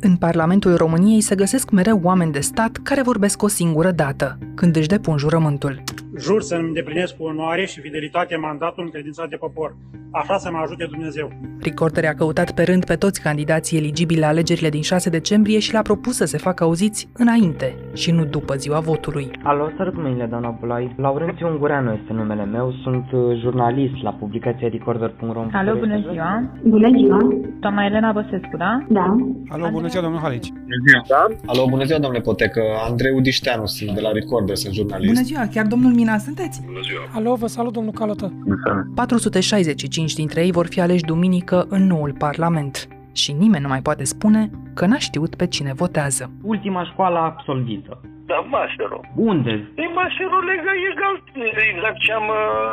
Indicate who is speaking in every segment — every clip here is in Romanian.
Speaker 1: În Parlamentul României se găsesc mereu oameni de stat care vorbesc o singură dată, când își depun jurământul.
Speaker 2: Jur să-mi îndeplinesc cu onoare și fidelitate mandatul încredințat de popor. Așa să mă ajute Dumnezeu.
Speaker 1: Recorder a căutat pe rând pe toți candidații eligibili la alegerile din 6 decembrie și le-a propus să se facă auziți înainte și nu după ziua votului.
Speaker 3: Alo, sărut mâinile, doamna Bulai. Laurențiu Ungureanu este numele meu, sunt uh, jurnalist la publicația recorder.ro.
Speaker 4: Alo, bună ziua.
Speaker 5: Bună ziua.
Speaker 4: Doamna Elena Băsescu, da?
Speaker 5: Da.
Speaker 6: Alo, bună ziua, domnul Halici.
Speaker 7: Bună ziua. Da? Alo, bună ziua, domnule Potecă. Andrei Udișteanu sunt de la Recorder, sunt jurnalist.
Speaker 1: Bună ziua, chiar domnul Mina sunteți?
Speaker 7: Bună ziua.
Speaker 6: Alo, vă salut, domnul Calotă.
Speaker 1: 465 dintre ei vor fi aleși duminică în noul Parlament. Și nimeni nu mai poate spune că n-a știut pe cine votează.
Speaker 3: Ultima școală absolvită.
Speaker 8: Da, mașerul.
Speaker 3: Unde?
Speaker 8: E mașerul legal, egal, exact ce am,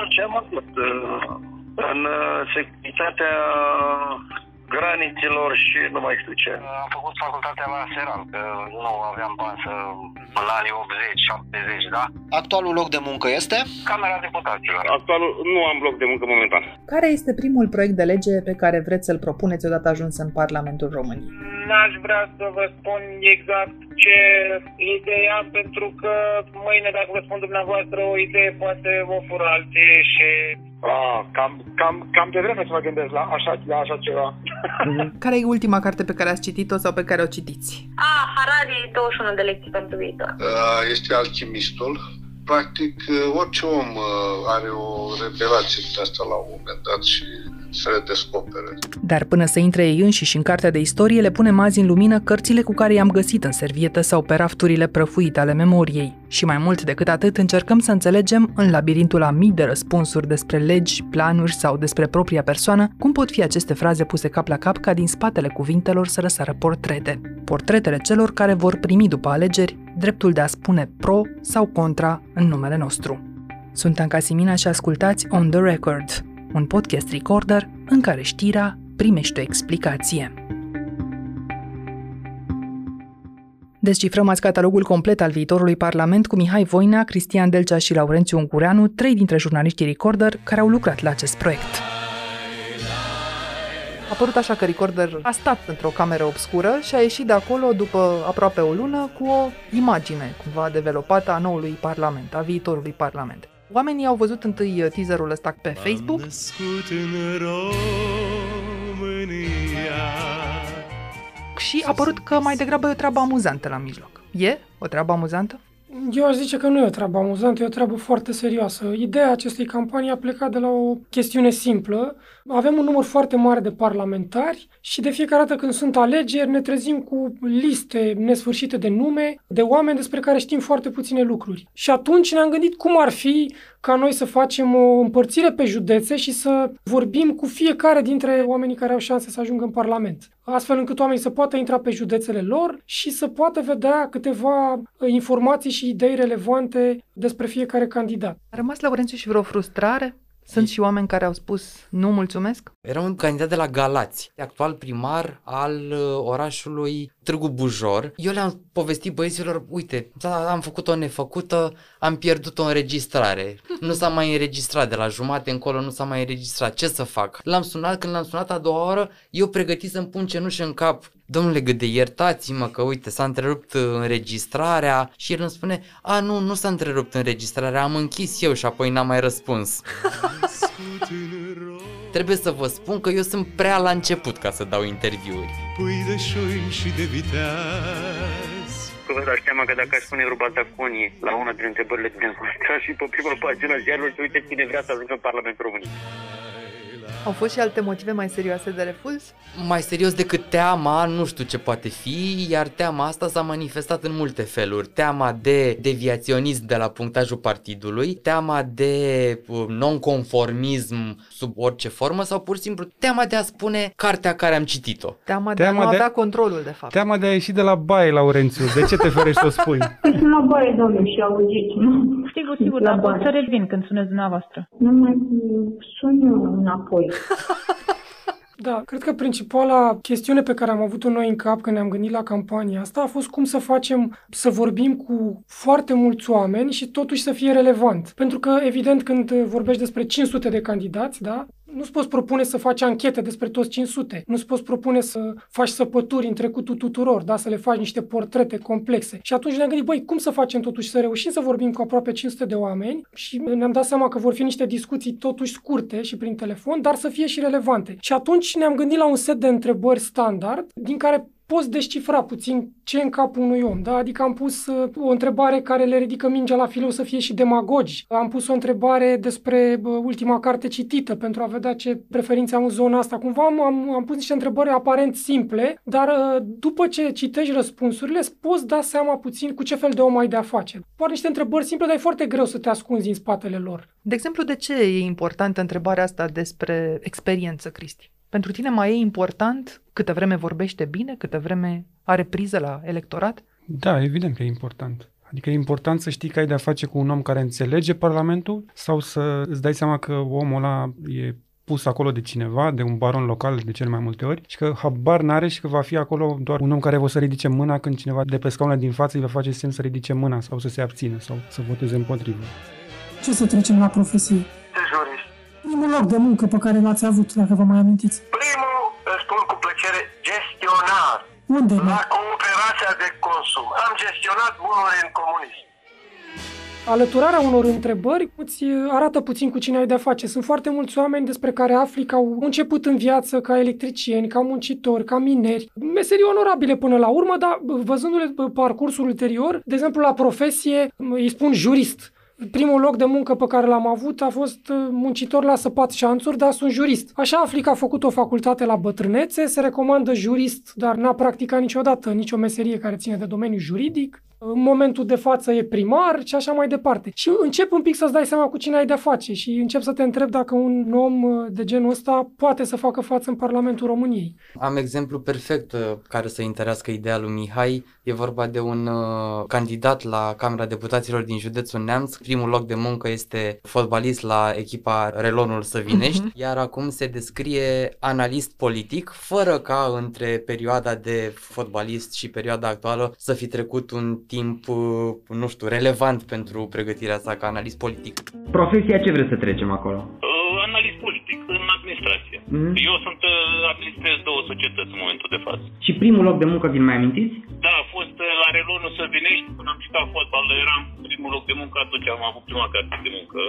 Speaker 8: ce am avut uh, în uh, securitatea granițelor și nu mai știu ce.
Speaker 9: Am făcut facultatea la Seral, că nu aveam bani să la anii 80, 70, da?
Speaker 10: Actualul loc de muncă este?
Speaker 9: Camera deputaților.
Speaker 8: Actualul nu am loc de muncă momentan.
Speaker 11: Care este primul proiect de lege pe care vreți să-l propuneți odată ajuns în Parlamentul României?
Speaker 12: N-aș vrea să vă spun exact ce idee am, pentru că mâine, dacă vă spun dumneavoastră o idee, poate o fură alții și
Speaker 13: Ah, cam, cam, cam de vreme să mă gândesc la așa, la așa ceva.
Speaker 11: care e ultima carte pe care ați citit-o sau pe care o citiți?
Speaker 14: Ah, Harari, 21 de lecții pentru viitor.
Speaker 15: Uh, este alchimistul. Practic, orice om are o revelație de asta la un moment dat și se redescopere.
Speaker 1: Dar până să intre ei înșiși în cartea de istorie, le punem azi în lumină cărțile cu care i-am găsit în servietă sau pe rafturile prăfuite ale memoriei. Și mai mult decât atât, încercăm să înțelegem, în labirintul a mii de răspunsuri despre legi, planuri sau despre propria persoană, cum pot fi aceste fraze puse cap la cap ca din spatele cuvintelor să răsară portrete. Portretele celor care vor primi după alegeri dreptul de a spune pro sau contra în numele nostru. Sunt Anca Simina și ascultați On The Record, un podcast recorder în care știrea primește o explicație. Descifrăm azi catalogul complet al viitorului Parlament cu Mihai Voina, Cristian Delcea și Laurențiu Ungureanu, trei dintre jurnaliștii Recorder care au lucrat la acest proiect.
Speaker 11: A părut așa că Recorder a stat într-o cameră obscură și a ieșit de acolo după aproape o lună cu o imagine cumva developată a noului Parlament, a viitorului Parlament. Oamenii au văzut întâi teaserul ăsta pe Facebook. Și a părut că mai degrabă e o treabă amuzantă la mijloc. E o treabă amuzantă?
Speaker 6: Eu aș zice că nu e o treabă amuzantă, e o treabă foarte serioasă. Ideea acestei campanii a plecat de la o chestiune simplă. Avem un număr foarte mare de parlamentari și de fiecare dată când sunt alegeri ne trezim cu liste nesfârșite de nume de oameni despre care știm foarte puține lucruri. Și atunci ne-am gândit cum ar fi ca noi să facem o împărțire pe județe și să vorbim cu fiecare dintre oamenii care au șanse să ajungă în Parlament. Astfel încât oamenii să poată intra pe județele lor și să poată vedea câteva informații și idei relevante despre fiecare candidat.
Speaker 11: A rămas, Laurențiu, și vreo frustrare? Sunt și oameni care au spus nu mulțumesc?
Speaker 16: Era un candidat de la Galați, actual primar al orașului Târgu Bujor. Eu le-am povestit băieților, uite, am făcut o nefăcută, am pierdut o înregistrare. Nu s-a mai înregistrat de la jumate încolo, nu s-a mai înregistrat. Ce să fac? L-am sunat, când l-am sunat a doua oră, eu pregătit să-mi pun cenușă în cap. Domnule Gâde, iertați-mă că uite, s-a întrerupt înregistrarea și el îmi spune, a nu, nu s-a întrerupt înregistrarea, am închis eu și apoi n-am mai răspuns. Trebuie să vă spun că eu sunt prea la început ca să dau interviuri. Pui de șoim și de viteaz
Speaker 8: Că vă dați seama că dacă aș pune ruba Zaconi la una dintre întrebările din și pe prima pagină ziarului să uite cine vrea să ajungă în Parlamentul României.
Speaker 11: Au fost și alte motive mai serioase de refuz?
Speaker 16: Mai serios decât teama, nu știu ce poate fi, iar teama asta s-a manifestat în multe feluri. Teama de deviaționism de la punctajul partidului, teama de nonconformism sub orice formă sau pur și simplu teama de a spune cartea care am citit-o.
Speaker 11: Teama de teama a nu de... avea controlul, de fapt.
Speaker 6: Teama de a ieși de la baie, Laurențiu. De ce te ferești să o spui?
Speaker 5: Sunt la baie, domnule, și auziți, nu?
Speaker 4: Sigur, sigur, dar pot să revin când sunezi dumneavoastră.
Speaker 5: Nu mai sun eu înapoi.
Speaker 6: Da, cred că principala chestiune pe care am avut-o noi în cap când ne-am gândit la campania asta a fost cum să facem să vorbim cu foarte mulți oameni și totuși să fie relevant. Pentru că, evident, când vorbești despre 500 de candidați, da, Nu-ți poți propune să faci anchete despre toți 500. Nu-ți poți propune să faci săpături în trecutul tuturor, da? să le faci niște portrete complexe. Și atunci ne-am gândit, băi, cum să facem totuși să reușim să vorbim cu aproape 500 de oameni și ne-am dat seama că vor fi niște discuții totuși scurte și prin telefon, dar să fie și relevante. Și atunci ne-am gândit la un set de întrebări standard, din care poți descifra puțin ce e în capul unui om. Da? Adică am pus uh, o întrebare care le ridică mingea la fileu să fie și demagogi. Am pus o întrebare despre uh, ultima carte citită pentru a vedea ce preferințe am în zona asta. Cumva am, am, am pus niște întrebări aparent simple, dar uh, după ce citești răspunsurile, îți poți da seama puțin cu ce fel de om ai de a face. Par niște întrebări simple, dar e foarte greu să te ascunzi în spatele lor.
Speaker 1: De exemplu, de ce e importantă întrebarea asta despre experiență, Cristi? Pentru tine mai e important câtă vreme vorbește bine, câtă vreme are priză la electorat?
Speaker 17: Da, evident că e important. Adică e important să știi că ai de-a face cu un om care înțelege Parlamentul sau să îți dai seama că omul ăla e pus acolo de cineva, de un baron local de cele mai multe ori și că habar n-are și că va fi acolo doar un om care o să ridice mâna când cineva de pe scaunul din față îi va face semn să ridice mâna sau să se abțină sau să voteze împotrivă.
Speaker 6: Ce să trecem la profesie?
Speaker 8: Jurist.
Speaker 6: Primul loc de muncă pe care l-ați avut, dacă vă mai amintiți.
Speaker 8: Primul, îți spun cu plăcere, gestionar.
Speaker 6: Unde?
Speaker 8: La cooperația de consum. Am gestionat bunuri în comunism.
Speaker 6: Alăturarea unor întrebări îți arată puțin cu cine ai de-a face. Sunt foarte mulți oameni despre care afli că au început în viață ca electricieni, ca muncitori, ca mineri. Meserii onorabile până la urmă, dar văzându-le parcursul ulterior, de exemplu la profesie, îi spun jurist. Primul loc de muncă pe care l-am avut a fost uh, muncitor la săpat șanțuri, dar sunt jurist. Așa afli că a făcut o facultate la bătrânețe, se recomandă jurist, dar n-a practicat niciodată nicio meserie care ține de domeniul juridic în momentul de față e primar și așa mai departe. Și încep un pic să-ți dai seama cu cine ai de-a face și încep să te întreb dacă un om uh, de genul ăsta poate să facă față în Parlamentul României.
Speaker 16: Am exemplu perfect uh, care să interesească ideea lui Mihai. E vorba de un uh, candidat la Camera Deputaților din județul Neamț. Primul loc de muncă este fotbalist la echipa Relonul Săvinești, uh-huh. iar acum se descrie analist politic, fără ca între perioada de fotbalist și perioada actuală să fi trecut un timp, uh, nu știu, relevant pentru pregătirea sa ca analist politic.
Speaker 3: Profesia ce vreți să trecem acolo?
Speaker 18: Uh, analist politic, în administrație. Mm-hmm. Eu sunt, uh, administrez două societăți în momentul de față.
Speaker 3: Și primul loc de muncă, vi mai amintiți?
Speaker 18: Da, a fost la Relonul Săvinești, când am jucat fotbal, eram primul loc de muncă, atunci am avut prima carte de muncă.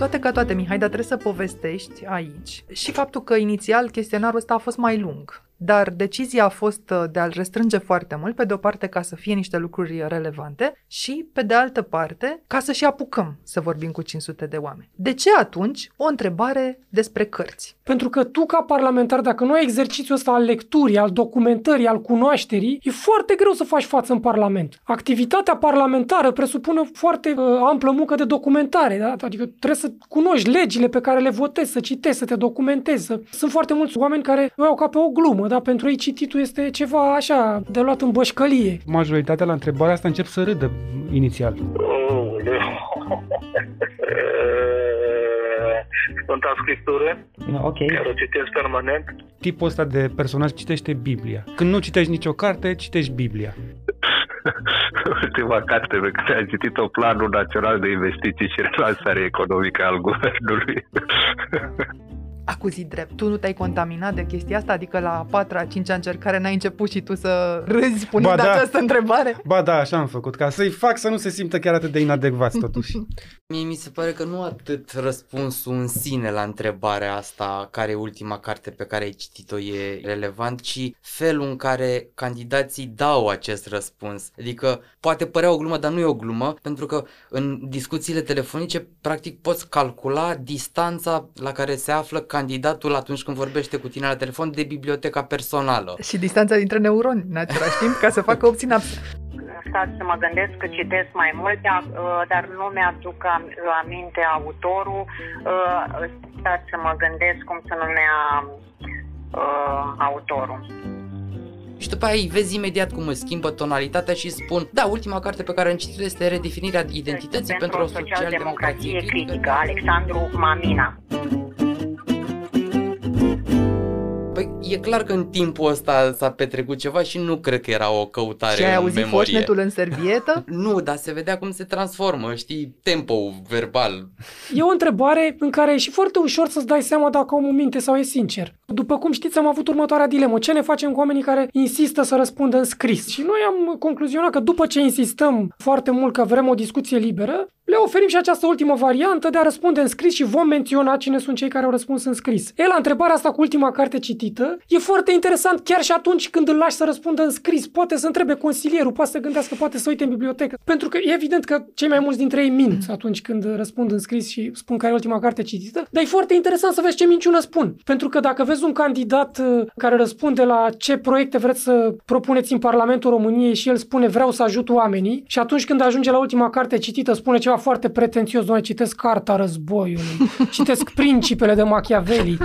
Speaker 1: Toate ca toate, Mihai, dar trebuie să povestești aici și faptul că inițial chestionarul ăsta a fost mai lung. Dar decizia a fost uh, de a-l restrânge foarte mult, pe de o parte ca să fie niște lucruri relevante și pe de altă parte ca să și apucăm să vorbim cu 500 de oameni. De ce atunci o întrebare despre cărți?
Speaker 6: Pentru că tu ca parlamentar, dacă nu ai exercițiul ăsta al lecturii, al documentării, al cunoașterii, e foarte greu să faci față în Parlament. Activitatea parlamentară presupune foarte uh, amplă muncă de documentare, da? adică trebuie să cunoști legile pe care le votezi, să citești, să te documentezi. Să... Sunt foarte mulți oameni care o iau ca pe o glumă, dar pentru ei cititul este ceva așa, de luat în bășcălie.
Speaker 17: Majoritatea la întrebarea asta încep să râdă inițial.
Speaker 8: Sfânta Scriptură,
Speaker 3: ok.
Speaker 8: care o citesc permanent.
Speaker 17: Tipul ăsta de personaj citește Biblia. Când nu citești nicio carte, citești Biblia.
Speaker 19: Ultima carte pe care am citit-o, Planul Național de Investiții și Relansare Economică al Guvernului
Speaker 1: acuzi drept. Tu nu te-ai contaminat de chestia asta? Adică la a patra, a cincea încercare n-ai început și tu să râzi punând ba da. această întrebare?
Speaker 17: Ba da, așa am făcut, ca să-i fac să nu se simtă chiar atât de inadecvați totuși.
Speaker 16: Mie mi se pare că nu atât răspunsul în sine la întrebarea asta, care e ultima carte pe care ai citit-o e relevant, ci felul în care candidații dau acest răspuns. Adică poate părea o glumă, dar nu e o glumă, pentru că în discuțiile telefonice practic poți calcula distanța la care se află candidatul atunci când vorbește cu tine la telefon de biblioteca personală.
Speaker 1: Și distanța dintre neuroni în același timp ca să facă o sinapsă.
Speaker 20: Stați să mă gândesc că citesc mai multe, uh, dar nu mi-aduc aminte autorul. Uh, stați să mă gândesc cum se numea uh, autorul.
Speaker 16: Și după aia îi vezi imediat cum îți schimbă tonalitatea și spun Da, ultima carte pe care am citit este Redefinirea identității pentru, pentru o social-democrație
Speaker 20: critică, Alexandru Mamina.
Speaker 16: Păi e clar că în timpul ăsta s-a petrecut ceva și nu cred că era o căutare
Speaker 1: Și ai
Speaker 16: în
Speaker 1: auzit
Speaker 16: memorie.
Speaker 1: foșnetul în servietă?
Speaker 16: Nu, dar se vedea cum se transformă, știi, tempo verbal.
Speaker 6: E o întrebare în care e și foarte ușor să-ți dai seama dacă omul minte sau e sincer. După cum știți, am avut următoarea dilemă. Ce ne facem cu oamenii care insistă să răspundă în scris? Și noi am concluzionat că după ce insistăm foarte mult că vrem o discuție liberă, le oferim și această ultimă variantă de a răspunde în scris și vom menționa cine sunt cei care au răspuns în scris. E la întrebarea asta cu ultima carte citită, e foarte interesant chiar și atunci când îl lași să răspundă în scris. Poate să întrebe consilierul, poate să gândească, poate să uite în bibliotecă. Pentru că e evident că cei mai mulți dintre ei mint atunci când răspund în scris și spun care e ultima carte citită, dar e foarte interesant să vezi ce minciună spun. Pentru că dacă vezi un candidat uh, care răspunde la ce proiecte vreți să propuneți în Parlamentul României și el spune vreau să ajut oamenii și atunci când ajunge la ultima carte citită spune ceva foarte pretențios, doamne, citesc Carta Războiului, citesc Principele de Machiavelli.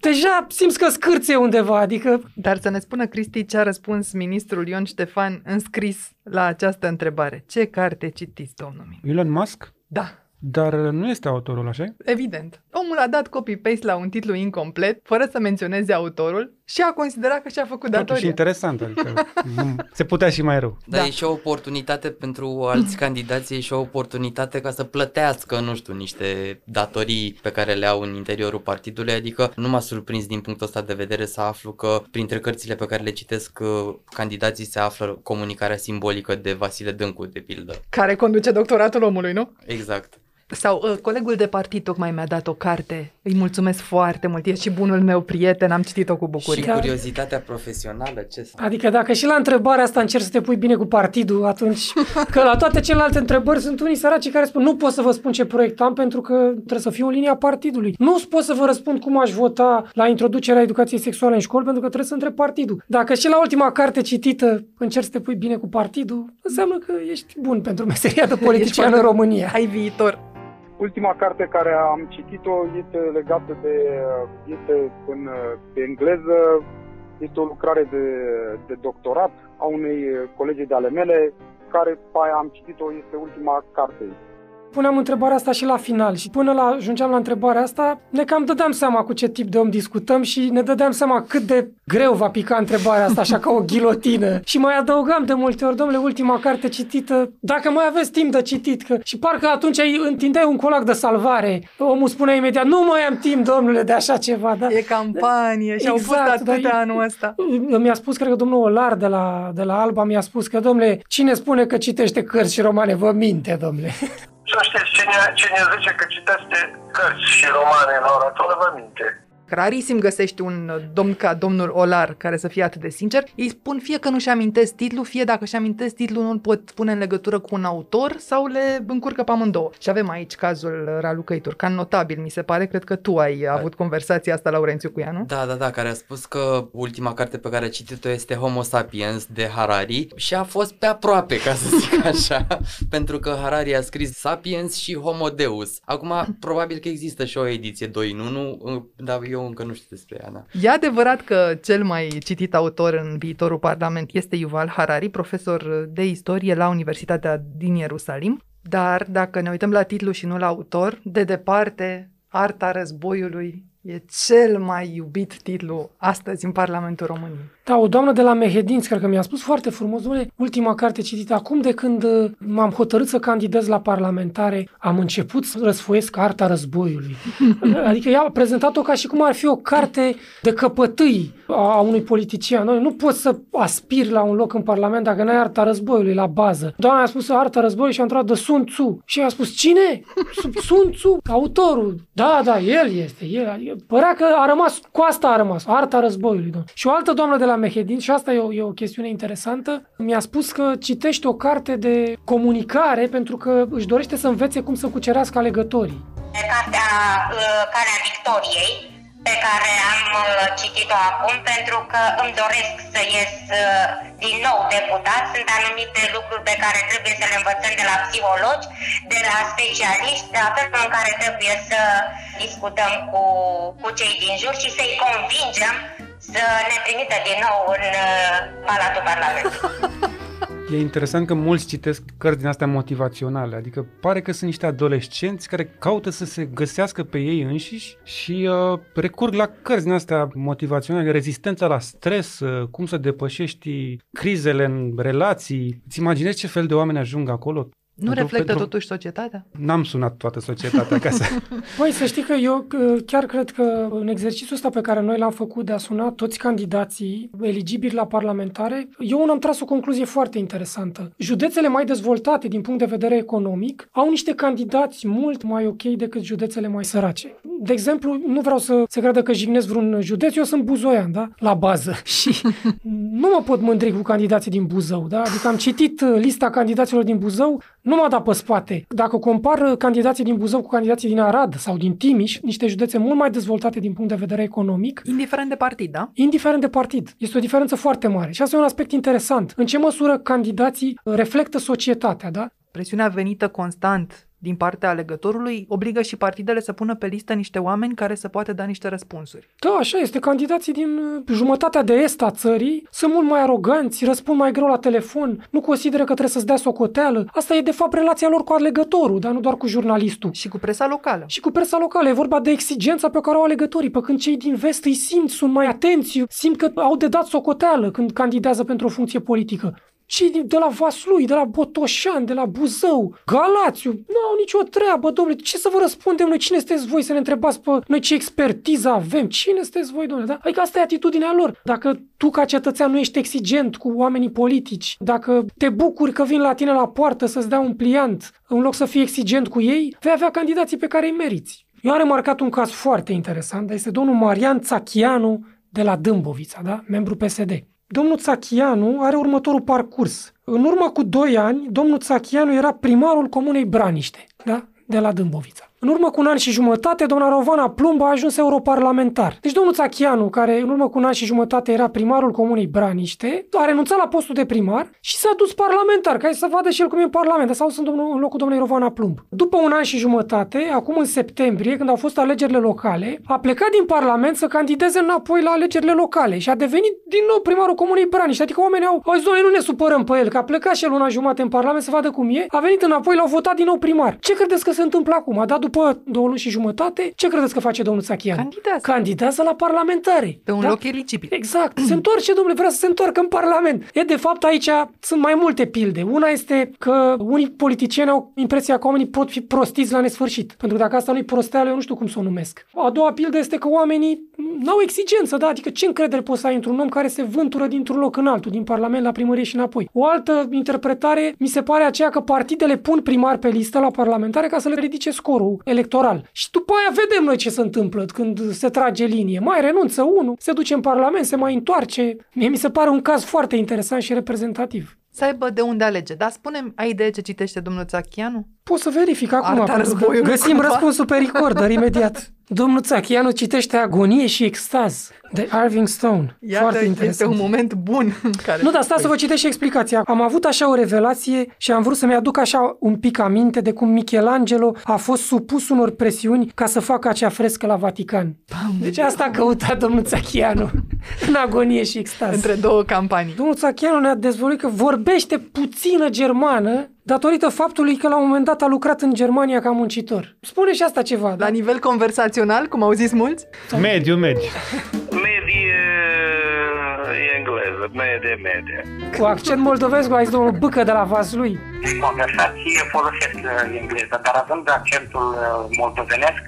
Speaker 6: Deja simți că scârție undeva, adică...
Speaker 1: Dar să ne spună, Cristi, ce a răspuns ministrul Ion Ștefan în scris la această întrebare. Ce carte citiți, domnul Min?
Speaker 17: Elon Musk?
Speaker 1: Da.
Speaker 17: Dar nu este autorul, așa
Speaker 1: Evident. Omul a dat copy-paste la un titlu incomplet, fără să menționeze autorul și a considerat că și-a făcut
Speaker 17: Totuși
Speaker 1: datoria.
Speaker 17: interesant, adică mm, se putea și mai rău.
Speaker 16: Dar da. e și o oportunitate pentru alți candidați, e și o oportunitate ca să plătească, nu știu, niște datorii pe care le au în interiorul partidului, adică nu m-a surprins din punctul ăsta de vedere să aflu că printre cărțile pe care le citesc uh, candidații se află comunicarea simbolică de Vasile Dâncu, de pildă.
Speaker 1: Care conduce doctoratul omului, nu?
Speaker 16: Exact.
Speaker 1: Sau uh, colegul de partid tocmai mi-a dat o carte. Îi mulțumesc foarte mult. E și bunul meu prieten, am citit-o cu bucurie.
Speaker 16: Și curiozitatea profesională, ce să...
Speaker 6: Adică dacă și la întrebarea asta încerci să te pui bine cu partidul, atunci că la toate celelalte întrebări sunt unii săraci care spun nu pot să vă spun ce proiect am pentru că trebuie să fiu în linia partidului. Nu pot să vă răspund cum aș vota la introducerea educației sexuale în școli pentru că trebuie să întreb partidul. Dacă și la ultima carte citită încerci să te pui bine cu partidul, înseamnă că ești bun pentru meseria de politician în România.
Speaker 1: Ai viitor.
Speaker 21: Ultima carte care am citit-o este legată de, este în, pe engleză, este o lucrare de, de doctorat a unei colegi de ale mele, care pe aia am citit-o, este ultima carte.
Speaker 6: Puneam întrebarea asta și la final și până la, ajungeam la întrebarea asta, ne cam dădeam seama cu ce tip de om discutăm și ne dădeam seama cât de greu va pica întrebarea asta, așa ca o ghilotină. Și mai adăugam de multe ori, domnule, ultima carte citită, dacă mai aveți timp de citit, că... și parcă atunci îi întindeai un colac de salvare. Omul spunea imediat, nu mai am timp, domnule, de așa ceva. Da?
Speaker 1: E campanie și au fost atâtea
Speaker 6: dar
Speaker 1: anul ăsta.
Speaker 6: Mi-a spus, cred că domnul Olar de la, de la Alba mi-a spus că, domnule, cine spune că citește cărți și romane, vă minte, domnule.
Speaker 9: Să știți, cine, cine zice că citește cărți și romane la ora actuală, vă minte.
Speaker 1: Rarisim găsești un domn ca domnul Olar care să fie atât de sincer. Îi spun fie că nu-și amintesc titlul, fie dacă și amintesc titlul nu-l pot pune în legătură cu un autor sau le încurcă pe amândouă. Și avem aici cazul Raluca Turcan, notabil, mi se pare. Cred că tu ai avut conversația asta, Laurențiu, cu ea, nu?
Speaker 16: Da, da, da, care a spus că ultima carte pe care a citit-o este Homo Sapiens de Harari și a fost pe aproape, ca să zic așa, pentru că Harari a scris Sapiens și Homo Deus. Acum, probabil că există și o ediție 2 în 1, dar eu încă nu știu despre ea, da.
Speaker 1: E adevărat că cel mai citit autor în viitorul Parlament este Yuval Harari, profesor de istorie la Universitatea din Ierusalim, dar dacă ne uităm la titlu și nu la autor, de departe, Arta războiului e cel mai iubit titlu astăzi în Parlamentul României.
Speaker 6: Da, o doamnă de la Mehedinți, cred că mi-a spus foarte frumos, domnule, ultima carte citită acum de când uh, m-am hotărât să candidez la parlamentare, am început să răsfoiesc arta războiului. adică ea a prezentat-o ca și cum ar fi o carte de căpătâi a unui politician. Noi nu poți să aspiri la un loc în parlament dacă n-ai arta războiului la bază. Doamna a spus arta războiului și a întrebat de Sun Tzu. Și a spus, cine? Sun Tzu, autorul. Da, da, el este. El. Părea că a rămas, cu asta a rămas, arta războiului. Domn. Și o altă doamnă de la Mehedin, și asta e o, e o chestiune interesantă, mi-a spus că citește o carte de comunicare pentru că își dorește să învețe cum să cucerească alegătorii.
Speaker 20: Cartea uh, Calea Victoriei, pe care am uh, citit-o acum pentru că îmi doresc să ies uh, din nou deputat. Sunt anumite lucruri pe care trebuie să le învățăm de la psihologi, de la specialiști, la felul în care trebuie să discutăm cu, cu cei din jur și să-i convingem să ne trimită din nou în uh, Palatul Parlamentului.
Speaker 17: E interesant că mulți citesc cărți din astea motivaționale, adică pare că sunt niște adolescenți care caută să se găsească pe ei înșiși și uh, recurg la cărți din astea motivaționale, rezistența la stres, uh, cum să depășești crizele în relații. Îți imaginezi ce fel de oameni ajung acolo?
Speaker 1: Nu
Speaker 17: Pentru-
Speaker 1: reflectă
Speaker 17: pentru-
Speaker 1: totuși societatea?
Speaker 17: N-am sunat toată societatea ca să...
Speaker 6: Băi, să știi că eu uh, chiar cred că în exercițiul ăsta pe care noi l-am făcut de a suna toți candidații eligibili la parlamentare, eu un am tras o concluzie foarte interesantă. Județele mai dezvoltate din punct de vedere economic au niște candidați mult mai ok decât județele mai sărace. De exemplu, nu vreau să se creadă că jignesc vreun județ, eu sunt buzoian, da? La bază. Și nu mă pot mândri cu candidații din Buzău, da? Adică am citit uh, lista candidaților din Buzău, nu m-a dat pe spate. Dacă compar uh, candidații din Buzău cu candidații din Arad sau din Timiș, niște județe mult mai dezvoltate din punct de vedere economic,
Speaker 1: Indiferent de partid, da?
Speaker 6: indiferent de partid. Este o diferență foarte mare. Și asta e un aspect interesant. În ce măsură candidații uh, reflectă societatea, da?
Speaker 1: Presiunea venită constant din partea alegătorului obligă și partidele să pună pe listă niște oameni care să poată da niște răspunsuri.
Speaker 6: Da, așa este. Candidații din uh, jumătatea de est a țării sunt mult mai aroganți, răspund mai greu la telefon, nu consideră că trebuie să-ți dea socoteală. Asta e, de fapt, relația lor cu alegătorul, dar nu doar cu jurnalistul.
Speaker 1: Și cu presa locală.
Speaker 6: Și cu presa locală. E vorba de exigența pe care o au alegătorii, pe când cei din vest îi simt, sunt mai atenți, simt că au de dat socoteală când candidează pentru o funcție politică. Cei din- de la Vaslui, de la Botoșan, de la Buzău, Galațiu, nu au nicio treabă, domnule. Ce să vă răspundem noi? Cine sunteți voi să ne întrebați pe noi ce expertiză avem? Cine sunteți voi, domnule? Da? Adică asta e atitudinea lor. Dacă tu ca cetățean nu ești exigent cu oamenii politici, dacă te bucuri că vin la tine la poartă să-ți dea un pliant, în loc să fii exigent cu ei, vei avea candidații pe care îi meriți. Eu am remarcat un caz foarte interesant, dar este domnul Marian Țachianu de la Dâmbovița, da? membru PSD. Domnul Țachianu are următorul parcurs. În urmă cu 2 ani, domnul Țachianu era primarul comunei Braniște, da? de la Dâmbovița. În urmă cu un an și jumătate, doamna Rovana Plumb a ajuns europarlamentar. Deci domnul Țachianu, care în urmă cu un an și jumătate era primarul comunei Braniște, a renunțat la postul de primar și s-a dus parlamentar, ca să vadă și el cum e în parlament, sau sunt domnul, în locul domnului Rovana Plumb. După un an și jumătate, acum în septembrie, când au fost alegerile locale, a plecat din parlament să candideze înapoi la alegerile locale și a devenit din nou primarul comunei Braniște. Adică oamenii au, au zis, "Doamne, nu ne supărăm pe el, că a plecat și el una jumate în parlament să vadă cum e, a venit înapoi, l-au votat din nou primar. Ce credeți că se întâmplă acum? A dat după două luni și jumătate, ce credeți că face domnul Țachian?
Speaker 1: Candidează.
Speaker 6: Candidează la parlamentare.
Speaker 1: Pe un loc eligibil.
Speaker 6: Exact. Se întoarce, domnule, vrea să se întoarcă în Parlament. E, de fapt, aici sunt mai multe pilde. Una este că unii politicieni au impresia că oamenii pot fi prostiți la nesfârșit. Pentru că dacă asta nu-i prosteală, eu nu știu cum să o numesc. A doua pildă este că oamenii n-au exigență, da? Adică ce încredere poți să ai într-un om care se vântură dintr-un loc în altul, din Parlament la primărie și înapoi? O altă interpretare mi se pare aceea că partidele pun primar pe listă la parlamentare ca să le ridice scorul electoral. Și după aia vedem noi ce se întâmplă când se trage linie. Mai renunță unul, se duce în Parlament, se mai întoarce. Mie mi se pare un caz foarte interesant și reprezentativ.
Speaker 1: Să aibă de unde alege. Dar spunem, ai idee ce citește domnul Țachianu?
Speaker 6: Pot să verific acum,
Speaker 1: Arta
Speaker 6: pentru că
Speaker 1: războiului
Speaker 6: găsim
Speaker 1: cumva.
Speaker 6: răspunsul pe recorder imediat. Domnul Țachianu citește Agonie și Extaz de Irving Stone.
Speaker 1: Iată,
Speaker 6: Foarte
Speaker 1: este
Speaker 6: interesant.
Speaker 1: un moment bun în care...
Speaker 6: Nu, dar stați să vă citesc și explicația. Am avut așa o revelație și am vrut să-mi aduc așa un pic aminte de cum Michelangelo a fost supus unor presiuni ca să facă acea frescă la Vatican. Deci asta a căutat domnul Țachianu în agonie și extaz.
Speaker 1: Între două campanii.
Speaker 6: Domnul Țachianu ne-a dezvăluit că vorbește puțină germană datorită faptului că la un moment dat a lucrat în Germania ca muncitor. Spune și asta ceva.
Speaker 1: La nivel conversațional, cum au zis mulți?
Speaker 17: Mediu, mediu.
Speaker 8: Medie e engleză, medie, medie.
Speaker 6: Cu accent moldovesc, a zis domnul Bâcă de la Vaslui.
Speaker 9: În conversație folosesc uh, engleză, dar având accentul uh, moldovenesc,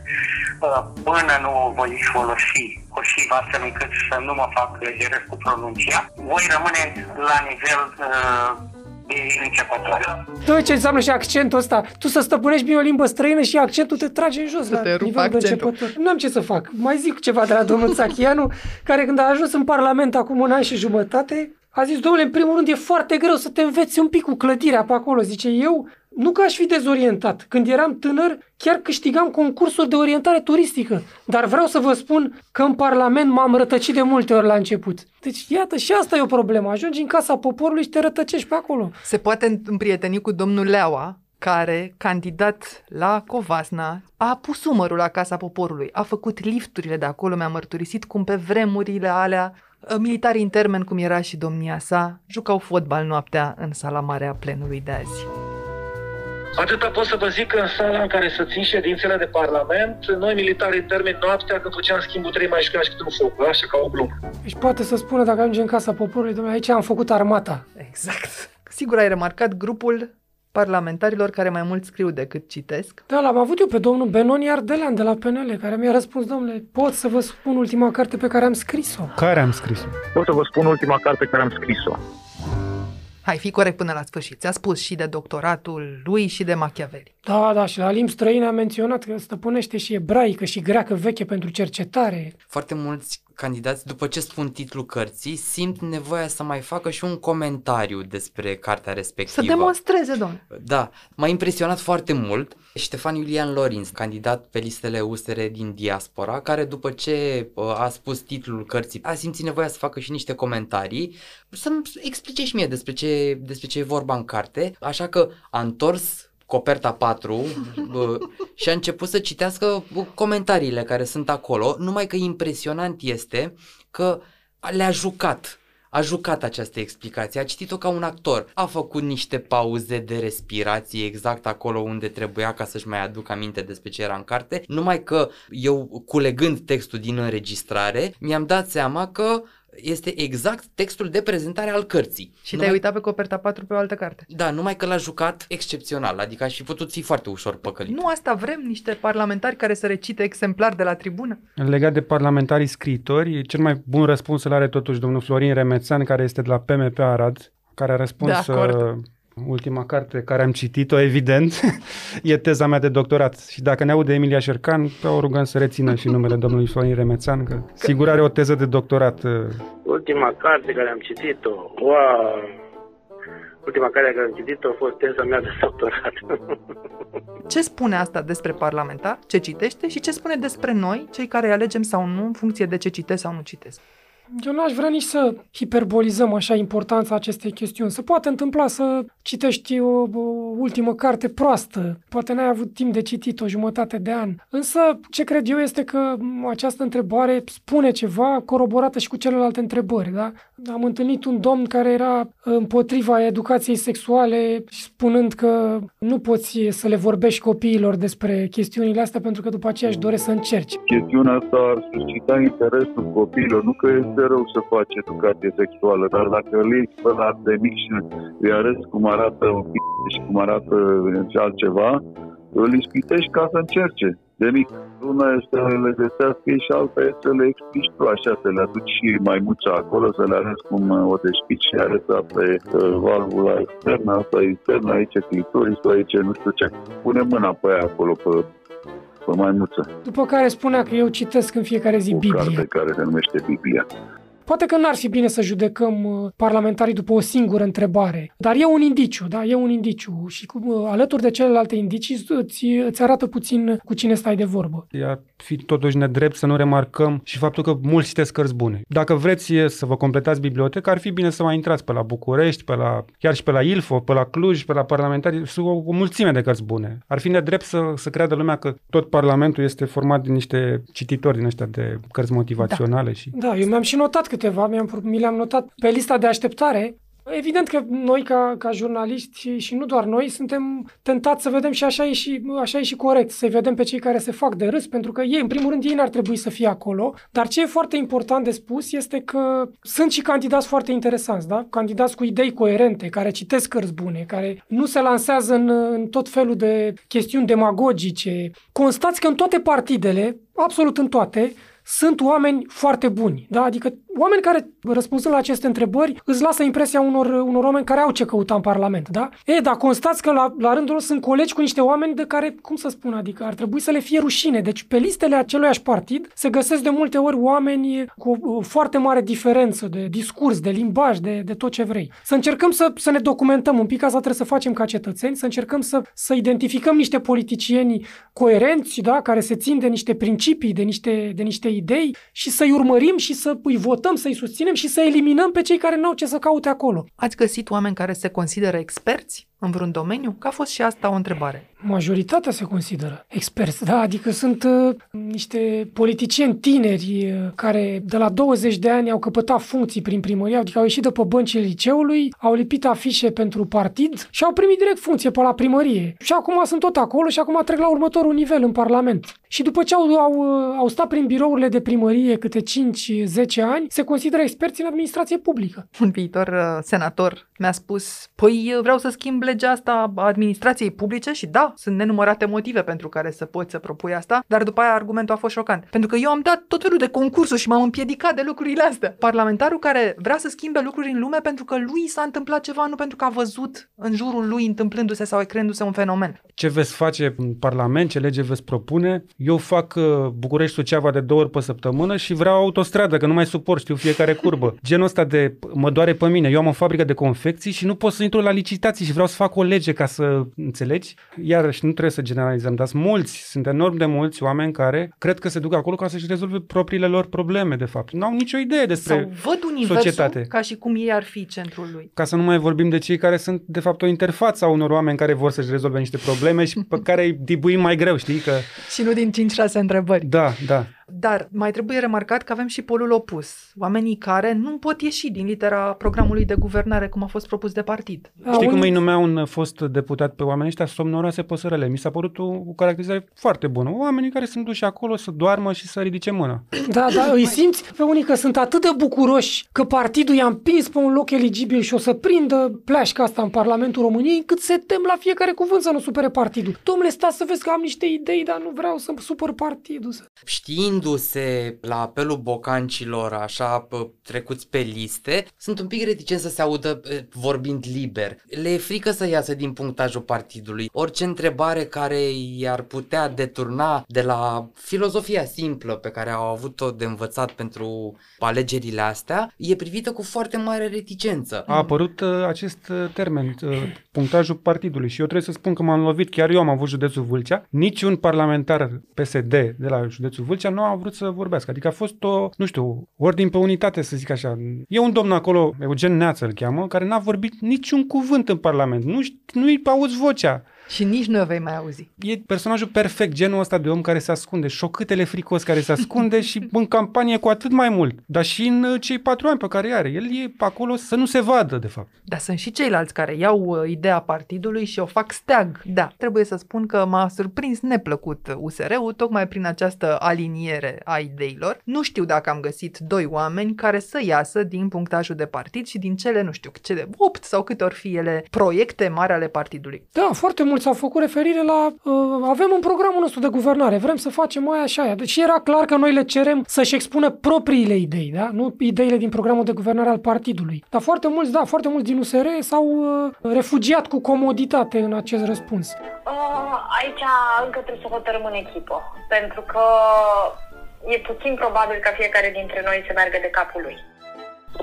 Speaker 9: uh, până nu o voi folosi cursiv astfel încât să nu mă fac erori cu pronunția, voi rămâne la nivel uh, de începător.
Speaker 6: Tu ce înseamnă și accentul ăsta? Tu să stăpânești bine o limbă străină și accentul te trage în jos
Speaker 1: Să
Speaker 6: la
Speaker 1: te rupă
Speaker 6: nivel de
Speaker 1: accentul.
Speaker 6: începător. Nu am ce să fac. Mai zic ceva de la domnul Țachianu, care când a ajuns în Parlament acum un an și jumătate, a zis, domnule, în primul rând e foarte greu să te înveți un pic cu clădirea pe acolo. Zice, eu nu că aș fi dezorientat. Când eram tânăr, chiar câștigam concursuri de orientare turistică. Dar vreau să vă spun că în Parlament m-am rătăcit de multe ori la început. Deci, iată, și asta e o problemă. Ajungi în casa poporului și te rătăcești pe acolo.
Speaker 1: Se poate împrieteni cu domnul Leaua, care, candidat la Covasna, a pus umărul la Casa Poporului, a făcut lifturile de acolo, mi-a mărturisit cum pe vremurile alea Militarii în termen, cum era și domnia sa, jucau fotbal noaptea în sala mare a plenului de azi.
Speaker 22: Atâta pot să vă zic că în sala în care să țin ședințele de parlament, noi militari în termen noaptea, când făceam schimbul trei mai jucam și câte un foc, așa ca o glumă.
Speaker 6: Deci poate să spună dacă ajunge în casa poporului, domnule, aici am făcut armata.
Speaker 1: Exact. Sigur ai remarcat grupul parlamentarilor care mai mult scriu decât citesc.
Speaker 6: Da, l-am avut eu pe domnul Benoni Ardelean de la PNL, care mi-a răspuns, domnule, pot să vă spun ultima carte pe care am scris-o.
Speaker 17: Care am scris-o?
Speaker 22: Pot să vă spun ultima carte pe care am scris-o.
Speaker 1: Hai, fi corect până la sfârșit. Ți-a spus și de doctoratul lui și de Machiavelli.
Speaker 6: Da, da, și la limbi străine a menționat că stăpânește și ebraică și greacă veche pentru cercetare.
Speaker 16: Foarte mulți candidați, după ce spun titlul cărții, simt nevoia să mai facă și un comentariu despre cartea respectivă.
Speaker 1: Să demonstreze, domnule.
Speaker 16: Da, m-a impresionat foarte mult Ștefan Iulian Lorin, candidat pe listele USR din diaspora, care după ce uh, a spus titlul cărții, a simțit nevoia să facă și niște comentarii, să-mi explice și mie despre ce, despre ce e vorba în carte, așa că a întors coperta 4 și a început să citească comentariile care sunt acolo, numai că impresionant este că le-a jucat. A jucat această explicație, a citit-o ca un actor, a făcut niște pauze de respirație exact acolo unde trebuia ca să-și mai aduc aminte despre ce era în carte, numai că eu, culegând textul din înregistrare, mi-am dat seama că este exact textul de prezentare al cărții.
Speaker 1: Și numai... te-ai uitat pe coperta 4 pe o altă carte.
Speaker 16: Da, numai că l-a jucat excepțional, adică aș fi putut fi foarte ușor păcălit.
Speaker 1: Nu asta vrem, niște parlamentari care să recite exemplar de la tribună?
Speaker 17: Legat de parlamentarii scriitori, cel mai bun răspuns îl are totuși domnul Florin Remețan, care este de la PMP Arad, care a răspuns
Speaker 1: de acord.
Speaker 17: Ultima carte care am citit-o, evident, e teza mea de doctorat. Și dacă ne aude Emilia Șercan, o rugăm să rețină și numele domnului Florin Remețan, că sigur are o teză de doctorat.
Speaker 22: Ultima carte care am citit-o, wow! Ultima carte care am citit-o a fost teza mea de doctorat.
Speaker 1: Ce spune asta despre parlamentar, ce citește și ce spune despre noi, cei care îi alegem sau nu, în funcție de ce citesc sau nu citesc?
Speaker 6: Eu n-aș vrea nici să hiperbolizăm așa importanța acestei chestiuni. Se poate întâmpla să citești o, o ultimă carte proastă, poate n-ai avut timp de citit o jumătate de an. Însă, ce cred eu este că această întrebare spune ceva coroborată și cu celelalte întrebări. Da? Am întâlnit un domn care era împotriva educației sexuale, spunând că nu poți să le vorbești copiilor despre chestiunile astea pentru că după aceea își doresc să încerci.
Speaker 23: Chestiunea asta ar suscita interesul copiilor, nu că este este rău să faci educație sexuală, dar dacă îl iei pe la de mic și îi arăți cum arată un p*** și cum arată și altceva, îl ispitești ca să încerce de mic. Una este să le găsească și alta este să le explici tu așa, să le aduci și mai muța acolo, să le arăți cum o despici și arăți pe uh, valvula externă, asta internă, aici clitoris, aici nu știu ce. Pune mâna pe aia acolo, pe pe maimuță.
Speaker 6: După care spunea că eu citesc în fiecare zi Biblia. O
Speaker 23: carte care se numește Biblia.
Speaker 6: Poate că n-ar fi bine să judecăm uh, parlamentarii după o singură întrebare, dar e un indiciu, da, e un indiciu și cu, uh, alături de celelalte indicii îți, îți arată puțin cu cine stai de vorbă.
Speaker 17: E ar fi totuși nedrept să nu remarcăm și faptul că mulți citesc cărți bune. Dacă vreți să vă completați biblioteca, ar fi bine să mai intrați pe la București, pe la, chiar și pe la Ilfo, pe la Cluj, pe la parlamentari, sunt o, o mulțime de cărți bune. Ar fi nedrept să, să creadă lumea că tot Parlamentul este format din niște cititori din ăștia de cărți motivaționale.
Speaker 6: Da,
Speaker 17: și...
Speaker 6: da eu mi-am și notat că câteva, mi-am, mi le-am notat pe lista de așteptare. Evident că noi, ca, ca jurnaliști și, și nu doar noi, suntem tentați să vedem și așa e și, așa e și corect, să vedem pe cei care se fac de râs, pentru că ei, în primul rând, ei n-ar trebui să fie acolo. Dar ce e foarte important de spus este că sunt și candidați foarte interesanți, da? Candidați cu idei coerente, care citesc cărți bune, care nu se lansează în, în tot felul de chestiuni demagogice. Constați că în toate partidele, absolut în toate, sunt oameni foarte buni. Da? Adică oameni care, răspunzând la aceste întrebări, îți lasă impresia unor, unor oameni care au ce căuta în Parlament. Da? E, dar constați că la, la rândul lor sunt colegi cu niște oameni de care, cum să spun, adică ar trebui să le fie rușine. Deci pe listele aceluiași partid se găsesc de multe ori oameni cu o foarte mare diferență de discurs, de limbaj, de, de tot ce vrei. Să încercăm să, să ne documentăm un pic, asta trebuie să facem ca cetățeni, să încercăm să, să identificăm niște politicieni coerenți, da? care se țin de niște principii, de niște, de niște idei și să-i urmărim și să îi votăm, să-i susținem și să eliminăm pe cei care nu au ce să caute acolo.
Speaker 1: Ați găsit oameni care se consideră experți în vreun domeniu? Că a fost și asta o întrebare.
Speaker 6: Majoritatea se consideră experți, da? Adică sunt uh, niște politicieni tineri uh, care de la 20 de ani au căpătat funcții prin primărie, adică au ieșit de pe băncile liceului, au lipit afișe pentru partid și au primit direct funcție pe la primărie. Și acum sunt tot acolo și acum trec la următorul nivel în Parlament. Și după ce au, au, uh, au stat prin birourile de primărie câte 5-10 ani, se consideră experți în administrație publică.
Speaker 1: Un viitor uh, senator mi-a spus, păi vreau să schimb legea asta a administrației publice și da, sunt nenumărate motive pentru care să poți să propui asta, dar după aia argumentul a fost șocant. Pentru că eu am dat tot felul de concursuri și m-am împiedicat de lucrurile astea. Parlamentarul care vrea să schimbe lucruri în lume pentru că lui s-a întâmplat ceva, nu pentru că a văzut în jurul lui întâmplându-se sau creându-se un fenomen.
Speaker 17: Ce veți face în Parlament, ce lege veți propune? Eu fac uh, București-Suceava de două ori pe săptămână și vreau autostradă, că nu mai suport, știu fiecare curbă. Genul ăsta de mă doare pe mine. Eu am o fabrică de confecții și nu pot să intru la licitații și vreau să fac o lege ca să înțelegi. Iarăși nu trebuie să generalizăm, dar sunt mulți, sunt enorm de mulți oameni care cred că se duc acolo ca să-și rezolve propriile lor probleme, de fapt. Nu au nicio idee despre
Speaker 1: Sau văd universul
Speaker 17: societate.
Speaker 1: ca și cum ei ar fi centrul lui.
Speaker 17: Ca să nu mai vorbim de cei care sunt, de fapt, o interfață a unor oameni care vor să-și rezolve niște probleme și pe care îi dibuim mai greu, știi? Că...
Speaker 1: Și nu din 5-6 întrebări.
Speaker 17: Da, da.
Speaker 1: Dar mai trebuie remarcat că avem și polul opus. Oamenii care nu pot ieși din litera programului de guvernare cum a fost propus de partid.
Speaker 17: Știi cum îi numea un fost deputat pe oamenii ăștia? Somnoroase păsărele. Mi s-a părut o, o caracterizare foarte bună. Oamenii care sunt duși acolo să doarmă și să ridice mâna.
Speaker 6: Da, da, îi simți pe unii că sunt atât de bucuroși că partidul i-a împins pe un loc eligibil și o să prindă pleașca asta în Parlamentul României, încât se tem la fiecare cuvânt să nu supere partidul. Domnule, stați să vezi că am niște idei, dar nu vreau să supăr partidul.
Speaker 16: Știindu-se la apelul bocancilor așa pă, trecuți pe liste, sunt un pic reticenți să se audă e, vorbind liber. Le e frică să iasă din punctajul partidului. Orice întrebare care i-ar putea deturna de la filozofia simplă pe care au avut-o de învățat pentru alegerile astea, e privită cu foarte mare reticență.
Speaker 17: A apărut uh, acest uh, termen, uh, punctajul partidului și eu trebuie să spun că m-am lovit, chiar eu am avut județul Vâlcea, niciun parlamentar PSD de la județul Vâlcea nu a vrut să vorbească, adică a fost o, nu știu, ordin pe unitate să zic așa. E un domn acolo, Eugen Neață îl cheamă, care n-a vorbit niciun cuvânt în Parlament, nu, nu-i auzi vocea.
Speaker 1: Și nici nu o vei mai auzi.
Speaker 17: E personajul perfect, genul ăsta de om care se ascunde, șocâtele fricos care se ascunde și în campanie cu atât mai mult. Dar și în uh, cei patru ani pe care îi are. El e acolo să nu se vadă, de fapt.
Speaker 1: Dar sunt și ceilalți care iau uh, ideea partidului și o fac steag. Da, trebuie să spun că m-a surprins neplăcut USR-ul tocmai prin această aliniere a ideilor. Nu știu dacă am găsit doi oameni care să iasă din punctajul de partid și din cele, nu știu, cele 8 sau câte ori fi ele proiecte mari ale partidului.
Speaker 6: Da, foarte mulți au făcut referire la uh, avem un programul nostru de guvernare, vrem să facem aia și aia. Deci era clar că noi le cerem să-și expună propriile idei, da? nu ideile din programul de guvernare al partidului. Dar foarte mulți, da, foarte mulți din USR s-au uh, refugiat cu comoditate în acest răspuns.
Speaker 20: Uh, aici încă trebuie să hotărâm în echipă, pentru că e puțin probabil ca fiecare dintre noi să meargă de capul lui.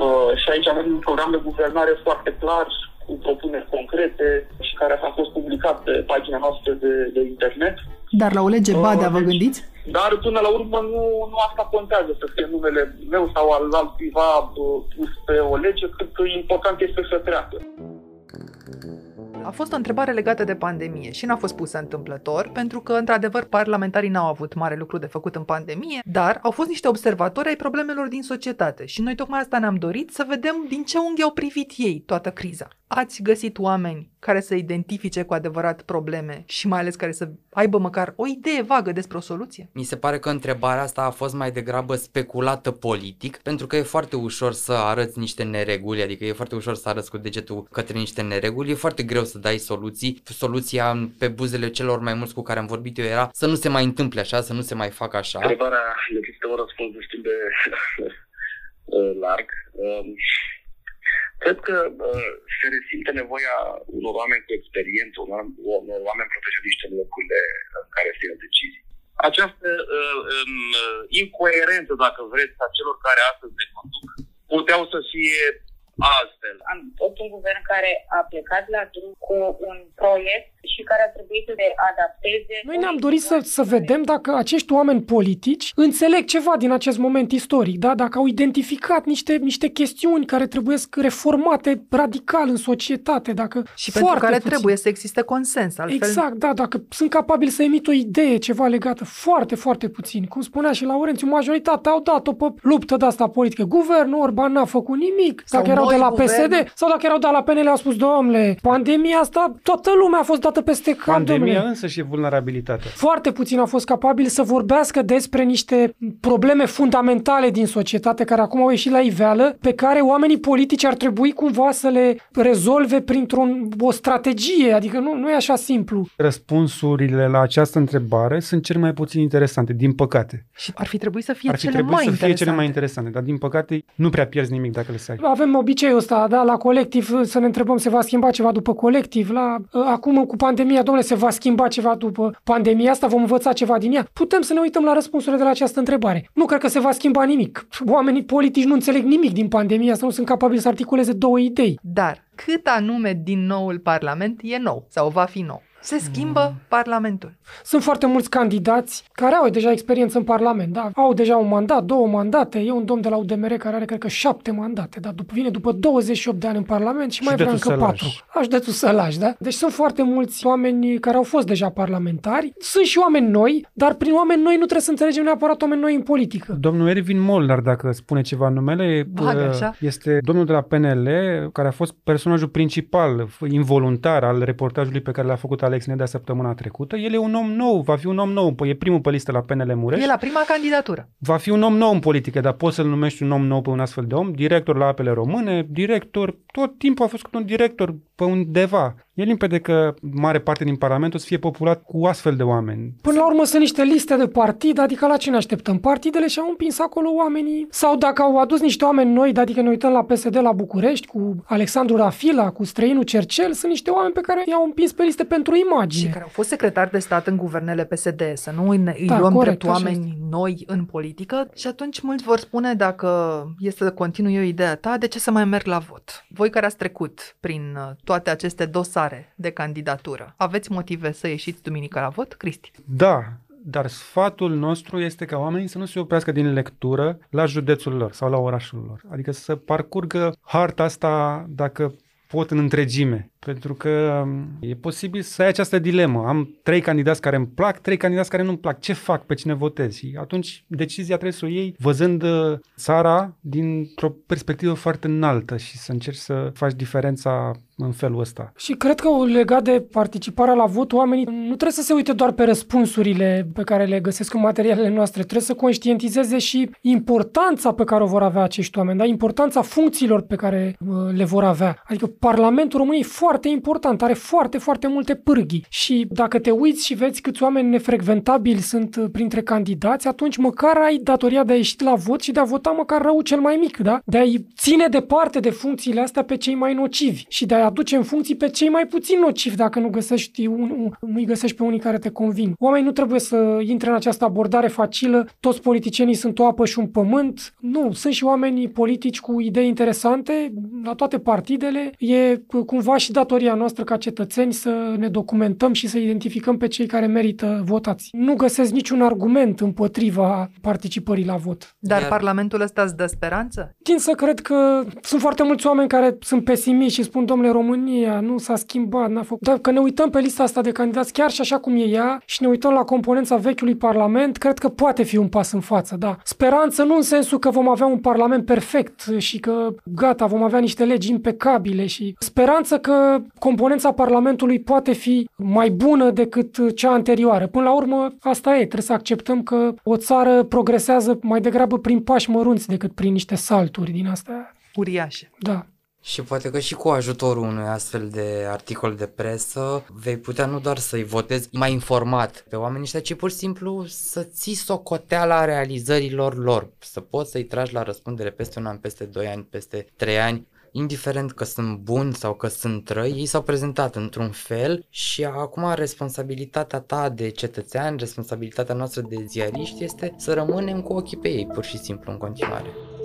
Speaker 22: Uh, și aici avem un program de guvernare foarte clar, cu propuneri concrete și care a fost publicat pe pagina noastră de, de internet.
Speaker 1: Dar la o lege Badea vă gândiți?
Speaker 22: Dar până la urmă nu, nu asta contează să fie numele meu sau al altcuiva pus pe o lege, cât important este să treacă.
Speaker 1: A fost o întrebare legată de pandemie și n-a fost pusă întâmplător, pentru că, într-adevăr, parlamentarii n-au avut mare lucru de făcut în pandemie, dar au fost niște observatori ai problemelor din societate și noi tocmai asta ne-am dorit să vedem din ce unghi au privit ei toată criza. Ați găsit oameni care să identifice cu adevărat probleme și mai ales care să aibă măcar o idee vagă despre o soluție?
Speaker 16: Mi se pare că întrebarea asta a fost mai degrabă speculată politic, pentru că e foarte ușor să arăți niște nereguli, adică e foarte ușor să arăți cu degetul către niște nereguli, e foarte greu să dai soluții. Soluția pe buzele celor mai mulți cu care am vorbit eu era să nu se mai întâmple așa, să nu se mai facă așa.
Speaker 8: Întrebarea necesită un răspuns destul de larg. Cred că uh, se resimte nevoia unor oameni cu experiență, unor, unor oameni profesioniști în locurile în care se iau decizii. Această uh, um, incoerență, dacă vreți, a celor care astăzi ne conduc, puteau să fie alte
Speaker 9: altfel. Am tot un guvern care a plecat la drum cu un proiect și care a trebuit să le adapteze.
Speaker 6: Noi ne-am dorit să, să vedem dacă acești oameni politici înțeleg ceva din acest moment istoric, da? dacă au identificat niște, niște chestiuni care trebuie reformate radical în societate. Dacă
Speaker 1: și pentru care puțin. trebuie să existe consens. Altfel...
Speaker 6: Exact, da, dacă sunt capabili să emit o idee, ceva legată, foarte, foarte puțin. Cum spunea și Laurențiu, majoritatea au dat-o pe luptă de asta politică. Guvernul Orban n-a făcut nimic. Sau dacă erau de la guvern... PSD sau dacă erau de la PNL, au spus, domnule, pandemia asta, toată lumea a fost dată peste cap,
Speaker 17: Pandemia
Speaker 6: domnule.
Speaker 17: însă și vulnerabilitatea.
Speaker 6: Foarte puțin au fost capabili să vorbească despre niște probleme fundamentale din societate care acum au ieșit la iveală, pe care oamenii politici ar trebui cumva să le rezolve printr-o strategie, adică nu, nu e așa simplu.
Speaker 17: Răspunsurile la această întrebare sunt cel mai puțin interesante, din păcate.
Speaker 1: Și ar fi trebuit să fie
Speaker 17: ar fi
Speaker 1: cele
Speaker 17: trebuit
Speaker 1: mai
Speaker 17: să
Speaker 1: interesante.
Speaker 17: fie cele mai interesante, dar din păcate nu prea pierzi nimic dacă le sai.
Speaker 6: Avem obiceiul ăsta, da, la colectiv să ne întrebăm se va schimba ceva după colectiv, la acum cu pandemia, domnule, se va schimba ceva după pandemia asta, vom învăța ceva din ea. Putem să ne uităm la răspunsurile de la această întrebare. Nu cred că se va schimba nimic. Oamenii politici nu înțeleg nimic din pandemia asta, nu sunt capabili să articuleze două idei.
Speaker 1: Dar cât anume din noul Parlament e nou sau va fi nou? Se schimbă mm. Parlamentul.
Speaker 6: Sunt foarte mulți candidați care au deja experiență în Parlament, da? Au deja un mandat, două mandate. E un domn de la UDMR care are, cred că, șapte mandate, dar după, vine după 28 de ani în Parlament și, și mai vrea încă patru. Aș de tu să lași, da? Deci sunt foarte mulți oameni care au fost deja parlamentari. Sunt și oameni noi, dar prin oameni noi nu trebuie să înțelegem neapărat oameni noi în politică.
Speaker 17: Domnul Ervin Molnar, dacă spune ceva în numele,
Speaker 1: Bagă, așa?
Speaker 17: este domnul de la PNL, care a fost personajul principal, involuntar al reportajului pe care l-a făcut Alex Nedea săptămâna trecută. El e un om nou, va fi un om nou, e primul pe listă la PNL Mureș.
Speaker 1: E la prima candidatură.
Speaker 17: Va fi un om nou în politică, dar poți să-l numești un om nou pe un astfel de om, director la apele române, director, tot timpul a fost un director pe undeva. E limpede că mare parte din Parlament o să fie populat cu astfel de oameni.
Speaker 6: Până la urmă sunt niște liste de partid, adică la ce ne așteptăm? Partidele și-au împins acolo oamenii sau dacă au adus niște oameni noi, adică ne uităm la PSD la București cu Alexandru Rafila, cu străinul Cercel, sunt niște oameni pe care i-au împins pe liste pentru imagine.
Speaker 1: Și care au fost secretari de stat în guvernele PSD, să nu îi, îi da, luăm corect, drept oameni noi în politică și atunci mulți vor spune dacă este să continui eu ideea ta, de ce să mai merg la vot? Voi care ați trecut prin uh, toate aceste dosare de candidatură, aveți motive să ieșiți duminică la vot, Cristi?
Speaker 17: Da, dar sfatul nostru este ca oamenii să nu se oprească din lectură la județul lor sau la orașul lor. Adică să parcurgă harta asta dacă pot în întregime. Pentru că um, e posibil să ai această dilemă. Am trei candidați care îmi plac, trei candidați care nu-mi plac. Ce fac? Pe cine votez? Și atunci decizia trebuie să o iei văzând uh, țara dintr-o perspectivă foarte înaltă și să încerci să faci diferența în felul ăsta.
Speaker 6: Și cred că legat de participarea la vot, oamenii nu trebuie să se uite doar pe răspunsurile pe care le găsesc în materialele noastre, trebuie să conștientizeze și importanța pe care o vor avea acești oameni, da? importanța funcțiilor pe care uh, le vor avea. Adică Parlamentul României e foarte important, are foarte, foarte multe pârghii și dacă te uiți și vezi câți oameni nefrecventabili sunt uh, printre candidați, atunci măcar ai datoria de a ieși la vot și de a vota măcar rău cel mai mic, da? De a-i ține departe de funcțiile astea pe cei mai nocivi și de a aduce în funcții pe cei mai puțin nocivi dacă nu găsești un, nu-i găsești pe unii care te convin. Oamenii nu trebuie să intre în această abordare facilă, toți politicienii sunt o apă și un pământ. Nu, sunt și oameni politici cu idei interesante la toate partidele. E cumva și datoria noastră ca cetățeni să ne documentăm și să identificăm pe cei care merită votați. Nu găsesc niciun argument împotriva participării la vot.
Speaker 1: Dar Iar... Parlamentul ăsta îți dă speranță?
Speaker 6: Tin să cred că sunt foarte mulți oameni care sunt pesimiști și spun, domnule, România nu s-a schimbat, n-a făcut. Dacă ne uităm pe lista asta de candidați, chiar și așa cum e ea, și ne uităm la componența vechiului Parlament, cred că poate fi un pas în față, da. Speranță nu în sensul că vom avea un Parlament perfect și că gata, vom avea niște legi impecabile și speranță că componența Parlamentului poate fi mai bună decât cea anterioară. Până la urmă, asta e, trebuie să acceptăm că o țară progresează mai degrabă prin pași mărunți decât prin niște salturi din astea.
Speaker 1: Uriașe.
Speaker 6: Da.
Speaker 16: Și poate că și cu ajutorul unui astfel de articol de presă vei putea nu doar să-i votezi mai informat pe oamenii ăștia, ci pur și simplu să ții socoteala realizărilor lor, să poți să-i tragi la răspundere peste un an, peste 2 ani, peste 3 ani, indiferent că sunt buni sau că sunt răi, ei s-au prezentat într-un fel și acum responsabilitatea ta de cetățean, responsabilitatea noastră de ziariști este să rămânem cu ochii pe ei, pur și simplu, în continuare.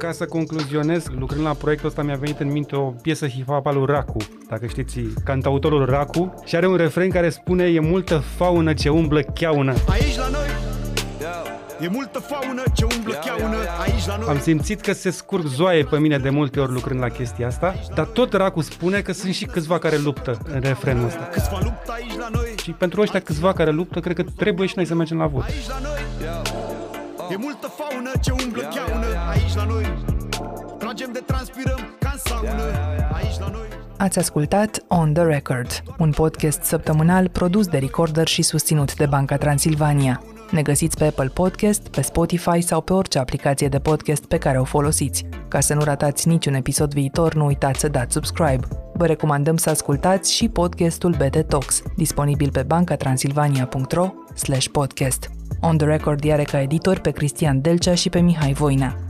Speaker 17: Ca să concluzionez, lucrând la proiectul ăsta mi-a venit în minte o piesă hip-hop al lui Racu, dacă știți, cantautorul Racu, și are un refren care spune e multă faună ce umblă cheaună.
Speaker 23: Aici la noi. E multă faună ce umblă cheaună. aici la noi.
Speaker 17: Am simțit că se scurg zoaie pe mine de multe ori lucrând la chestia asta, dar tot Racu spune că sunt și câțiva care luptă în refrenul ăsta.
Speaker 23: Câțiva luptă aici la noi.
Speaker 17: Și pentru ăștia câțiva care luptă, cred că trebuie și noi să mergem la vot.
Speaker 23: Aici la noi. E multă faună ce umblă cheaună aici la noi Tragem de transpirăm ca în saună aici la noi
Speaker 1: Ați ascultat On The Record, un podcast săptămânal produs de Recorder și susținut de Banca Transilvania. Ne găsiți pe Apple Podcast, pe Spotify sau pe orice aplicație de podcast pe care o folosiți. Ca să nu ratați niciun episod viitor, nu uitați să dați subscribe. Vă recomandăm să ascultați și podcastul BT Talks, disponibil pe bancatransilvania.ro podcast. On The Record are ca editor pe Cristian Delcea și pe Mihai Voina.